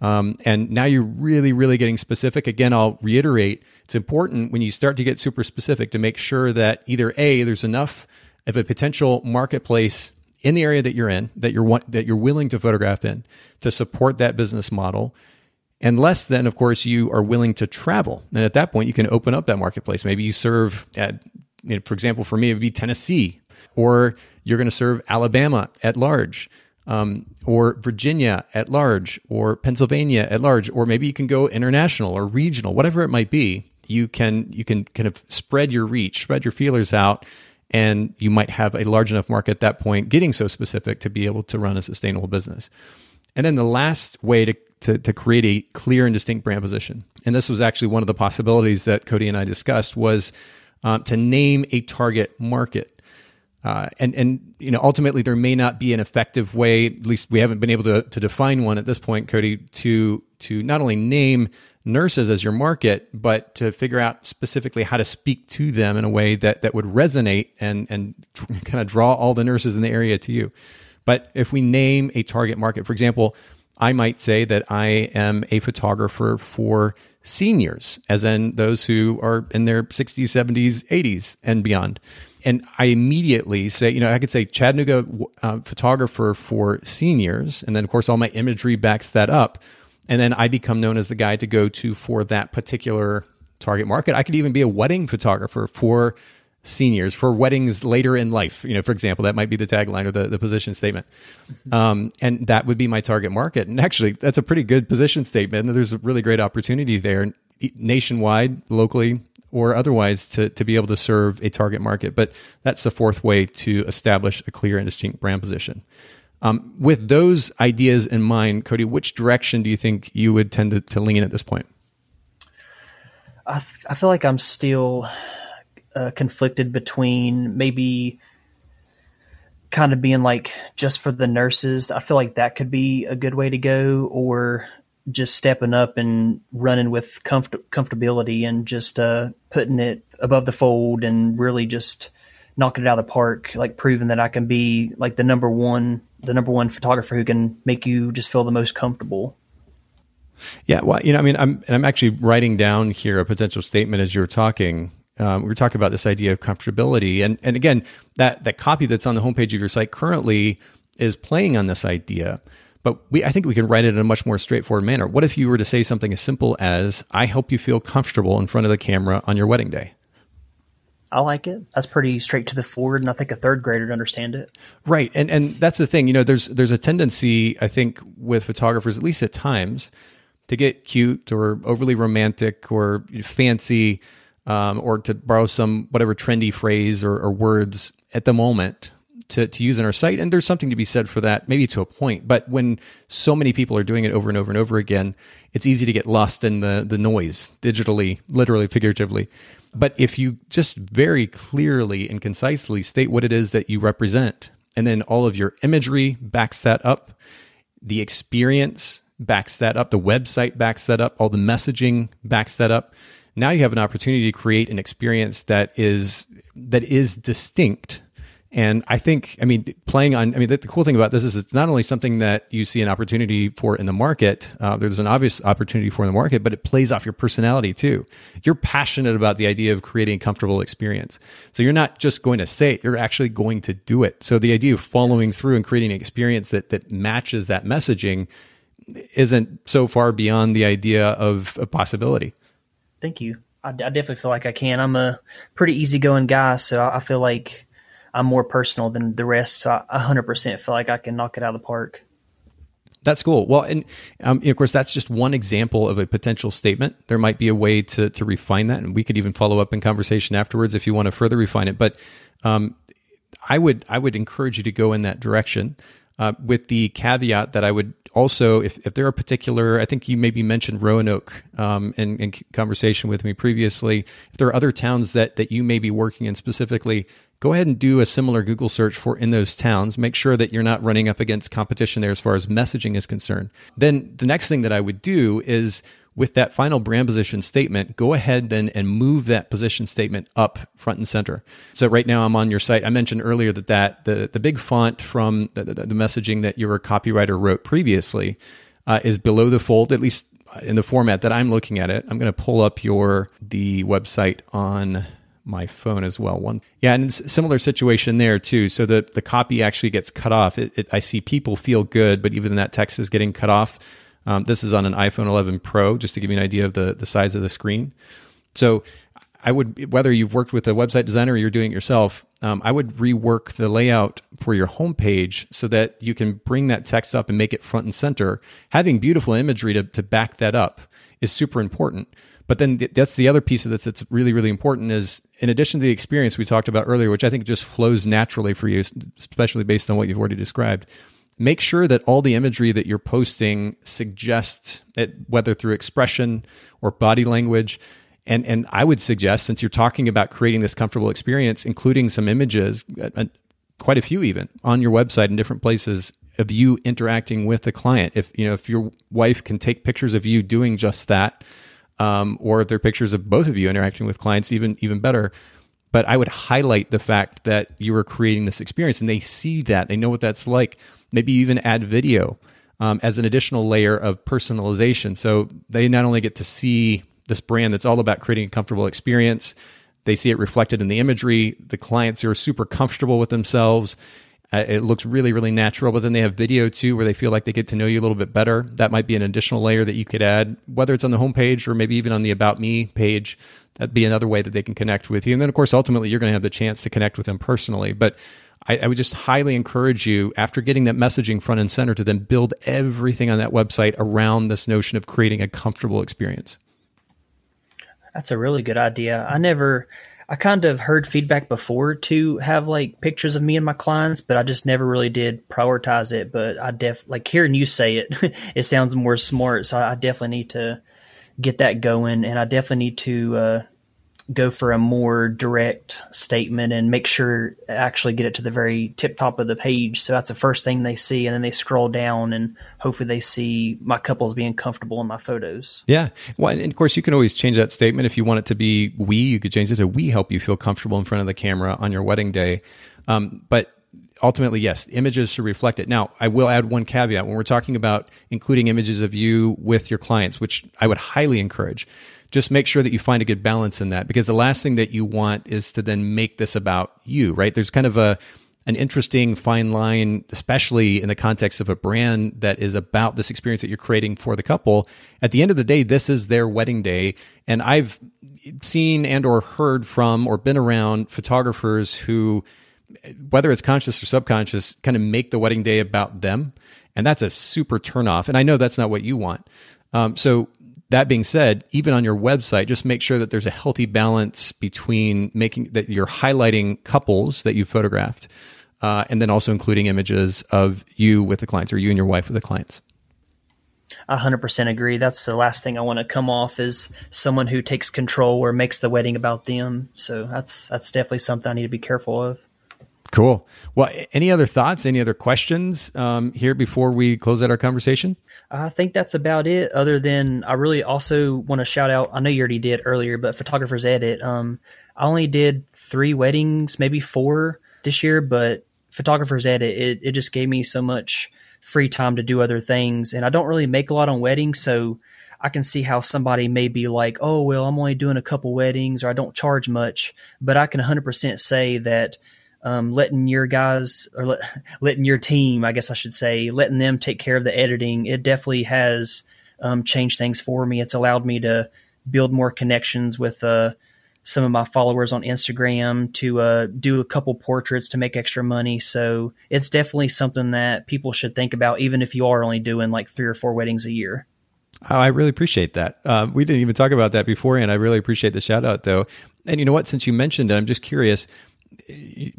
[SPEAKER 1] Um, and now you're really, really getting specific. Again, I'll reiterate it's important when you start to get super specific to make sure that either A, there's enough of a potential marketplace in the area that you're in, that you're that you're willing to photograph in, to support that business model. Unless then, of course, you are willing to travel, and at that point, you can open up that marketplace. Maybe you serve at, you know, for example, for me, it would be Tennessee, or you're going to serve Alabama at large, um, or Virginia at large, or Pennsylvania at large, or maybe you can go international or regional, whatever it might be. You can you can kind of spread your reach, spread your feelers out, and you might have a large enough market at that point getting so specific to be able to run a sustainable business. And then the last way to, to, to, create a clear and distinct brand position, and this was actually one of the possibilities that Cody and I discussed, was um, to name a target market. Uh, and and you know ultimately there may not be an effective way. At least we haven't been able to to define one at this point, Cody, to to not only name nurses as your market, but to figure out specifically how to speak to them in a way that that would resonate and and kind of draw all the nurses in the area to you. But if we name a target market, for example, I might say that I am a photographer for seniors, as in those who are in their 60s, 70s, 80s, and beyond. And I immediately say, you know, I could say Chattanooga uh, photographer for seniors. And then, of course, all my imagery backs that up and then I become known as the guy to go to for that particular target market. I could even be a wedding photographer for seniors for weddings later in life. You know, for example, that might be the tagline or the, the position statement. Um, and that would be my target market. And actually, that's a pretty good position statement. And there's a really great opportunity there nationwide, locally, or otherwise to, to be able to serve a target market. But that's the fourth way to establish a clear and distinct brand position. Um, with those ideas in mind, Cody, which direction do you think you would tend to, to lean at this point?
[SPEAKER 2] I, th- I feel like I'm still uh, conflicted between maybe kind of being like just for the nurses. I feel like that could be a good way to go, or just stepping up and running with comfort- comfortability and just uh, putting it above the fold and really just knocking it out of the park, like proving that I can be like the number one the number one photographer who can make you just feel the most comfortable.
[SPEAKER 1] Yeah, well, you know, I mean, I'm and I'm actually writing down here a potential statement as you're talking. Um, we were talking about this idea of comfortability, and and again, that that copy that's on the homepage of your site currently is playing on this idea. But we, I think we can write it in a much more straightforward manner. What if you were to say something as simple as, "I help you feel comfortable in front of the camera on your wedding day."
[SPEAKER 2] I like it. That's pretty straight to the forward, and I think a third grader would understand it.
[SPEAKER 1] Right, and and that's the thing. You know, there's there's a tendency, I think, with photographers, at least at times, to get cute or overly romantic or fancy, um, or to borrow some whatever trendy phrase or, or words at the moment to, to use in our site. And there's something to be said for that, maybe to a point. But when so many people are doing it over and over and over again, it's easy to get lost in the, the noise digitally, literally, figuratively. But if you just very clearly and concisely state what it is that you represent, and then all of your imagery backs that up, the experience backs that up, the website backs that up, all the messaging backs that up. Now you have an opportunity to create an experience that is that is distinct and I think, I mean, playing on, I mean, the, the, cool thing about this is it's not only something that you see an opportunity for in the market, uh, there's an obvious opportunity for in the market, but it plays off your personality too. You're passionate about the idea of creating a comfortable experience. So you're not just going to say it, you're actually going to do it. So the idea of following yes. through and creating an experience that, that matches that messaging isn't so far beyond the idea of a possibility.
[SPEAKER 2] Thank you. I, I definitely feel like I can. I'm a pretty easygoing guy, so I, I feel like I'm more personal than the rest. So I 100% feel like I can knock it out of the park.
[SPEAKER 1] That's cool. Well, and um, of course, that's just one example of a potential statement. There might be a way to to refine that, and we could even follow up in conversation afterwards if you want to further refine it. But um, I would I would encourage you to go in that direction uh, with the caveat that I would also, if, if there are particular, I think you maybe mentioned Roanoke um, in, in conversation with me previously. If there are other towns that that you may be working in specifically, go ahead and do a similar Google search for in those towns. Make sure that you're not running up against competition there as far as messaging is concerned. Then the next thing that I would do is with that final brand position statement, go ahead then and move that position statement up front and center. So right now I'm on your site. I mentioned earlier that, that the, the big font from the, the, the messaging that your copywriter wrote previously uh, is below the fold, at least in the format that I'm looking at it. I'm going to pull up your the website on my phone as well. One, yeah, and similar situation there too. So the the copy actually gets cut off. It, it, I see people feel good, but even that text is getting cut off. Um, this is on an iPhone 11 Pro, just to give you an idea of the, the size of the screen. So I would, whether you've worked with a website designer or you're doing it yourself, um, I would rework the layout for your homepage so that you can bring that text up and make it front and center. Having beautiful imagery to, to back that up is super important. But then that's the other piece of this that's really, really important is in addition to the experience we talked about earlier, which I think just flows naturally for you, especially based on what you've already described, make sure that all the imagery that you're posting suggests it, whether through expression or body language. And, and I would suggest, since you're talking about creating this comfortable experience, including some images, uh, uh, quite a few even on your website in different places of you interacting with the client. If you know if your wife can take pictures of you doing just that, um, or if they're pictures of both of you interacting with clients, even even better but I would highlight the fact that you are creating this experience and they see that, they know what that's like. Maybe you even add video um, as an additional layer of personalization. So they not only get to see this brand that's all about creating a comfortable experience, they see it reflected in the imagery. The clients are super comfortable with themselves. Uh, it looks really, really natural, but then they have video too where they feel like they get to know you a little bit better. That might be an additional layer that you could add, whether it's on the homepage or maybe even on the About Me page that'd be another way that they can connect with you. And then, of course, ultimately, you're going to have the chance to connect with them personally. But I, I, would just highly encourage you, after getting that messaging front and center, to then build everything on that website around this notion of creating a comfortable experience.
[SPEAKER 2] That's a really good idea. I never. I kind of heard feedback before to have like pictures of me and my clients, but I just never really did prioritize it. But I def like hearing you say it, it sounds more smart. So I definitely need to get that going. And I definitely need to uh, go for a more direct statement and make sure actually get it to the very tip top of the page. So that's the first thing they see, and then they scroll down and hopefully they see my couples being comfortable in my photos.
[SPEAKER 1] Yeah, well, and of course you can always change that statement if you want it to be we. You could change it to we help you feel comfortable in front of the camera on your wedding day. Um, but ultimately, yes, images should reflect it. Now, I will add one caveat when we're talking about including images of you with your clients, which I would highly encourage. Just make sure that you find a good balance in that because the last thing that you want is to then make this about you, right? There's kind of a an interesting fine line, especially in the context of a brand that is about this experience that you're creating for the couple. At the end of the day, this is their wedding day. And I've seen and or heard from or been around photographers who whether it's conscious or subconscious, kind of make the wedding day about them. And that's a super turnoff. And I know that's not what you want. Um, so, that being said, even on your website, just make sure that there's a healthy balance between making that you're highlighting couples that you photographed uh, and then also including images of you with the clients or you and your wife with the clients.
[SPEAKER 2] I 100% agree. That's the last thing I want to come off is someone who takes control or makes the wedding about them. So that's that's definitely something I need to be careful of.
[SPEAKER 1] Cool. Well, any other thoughts? Any other questions um, here before we close out our conversation?
[SPEAKER 2] I think that's about it. Other than I really also want to shout out. I know you already did earlier, but Photographers Edit. Um, I only did three weddings, maybe four this year, but Photographers Edit it, it just gave me so much free time to do other things. And I don't really make a lot on weddings, so I can see how somebody may be like, oh, well, I'm only doing a couple weddings or I don't charge much. But I can 100% say that um, letting your guys or let, letting your team, I guess I should say, letting them take care of the editing, it definitely has um, changed things for me. It's allowed me to build more connections with uh, some of my followers on Instagram to uh, do a couple portraits to make extra money. So it's definitely something that people should think about, even if you are only doing like three or four weddings a year.
[SPEAKER 1] Oh, I really appreciate that. Um, we didn't even talk about that beforehand. I really appreciate the shout out, though. And you know what? Since you mentioned it, I'm just curious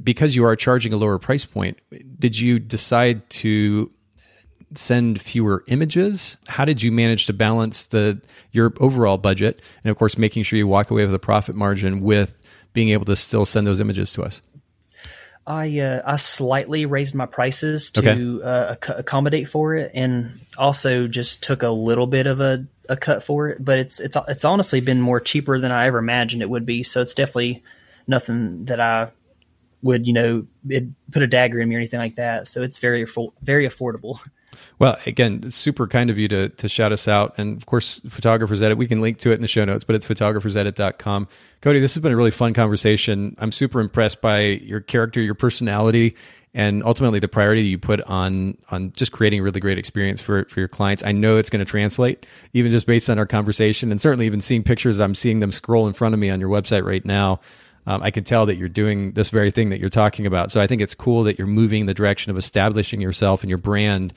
[SPEAKER 1] because you are charging a lower price point, did you decide to send fewer images? How did you manage to balance the your overall budget and of course making sure you walk away with a profit margin with being able to still send those images to us?
[SPEAKER 2] I uh, I slightly raised my prices to okay. uh, ac- accommodate for it, and also just took a little bit of a, a cut for it. But it's it's it's honestly been more cheaper than I ever imagined it would be. So it's definitely nothing that I would you know put a dagger in me or anything like that. So it's very very affordable.
[SPEAKER 1] Well, again, super kind of you to, to shout us out. And of course, Photographers Edit, we can link to it in the show notes, but it's photographersedit.com. Cody, this has been a really fun conversation. I'm super impressed by your character, your personality, and ultimately the priority you put on on just creating a really great experience for, for your clients. I know it's going to translate, even just based on our conversation, and certainly even seeing pictures, I'm seeing them scroll in front of me on your website right now. Um, I can tell that you're doing this very thing that you're talking about. So I think it's cool that you're moving in the direction of establishing yourself and your brand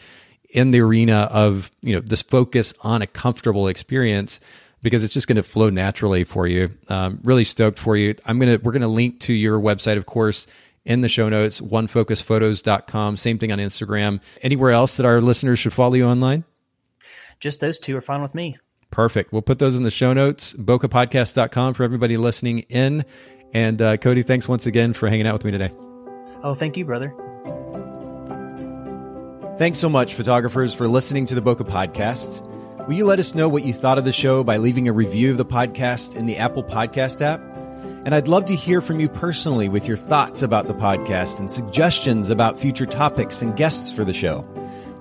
[SPEAKER 1] in the arena of you know this focus on a comfortable experience because it's just going to flow naturally for you. Um, really stoked for you. I'm gonna we're gonna link to your website, of course, in the show notes. OneFocusPhotos.com. Same thing on Instagram. Anywhere else that our listeners should follow you online?
[SPEAKER 2] Just those two are fine with me.
[SPEAKER 1] Perfect. We'll put those in the show notes. BokehPodcast.com for everybody listening in. And uh, Cody, thanks once again for hanging out with me today.
[SPEAKER 2] Oh, thank you, brother.
[SPEAKER 1] Thanks so much, photographers, for listening to the Bokeh Podcast. Will you let us know what you thought of the show by leaving a review of the podcast in the Apple Podcast app? And I'd love to hear from you personally with your thoughts about the podcast and suggestions about future topics and guests for the show.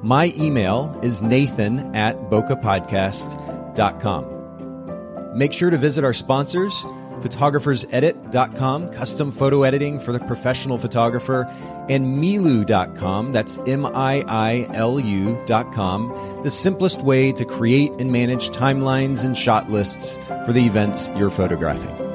[SPEAKER 1] My email is nathan at bokehpodcast.com. Make sure to visit our sponsors photographersedit.com, custom photo editing for the professional photographer, and Miilu.com, that's M I I L U.com, the simplest way to create and manage timelines and shot lists for the events you're photographing.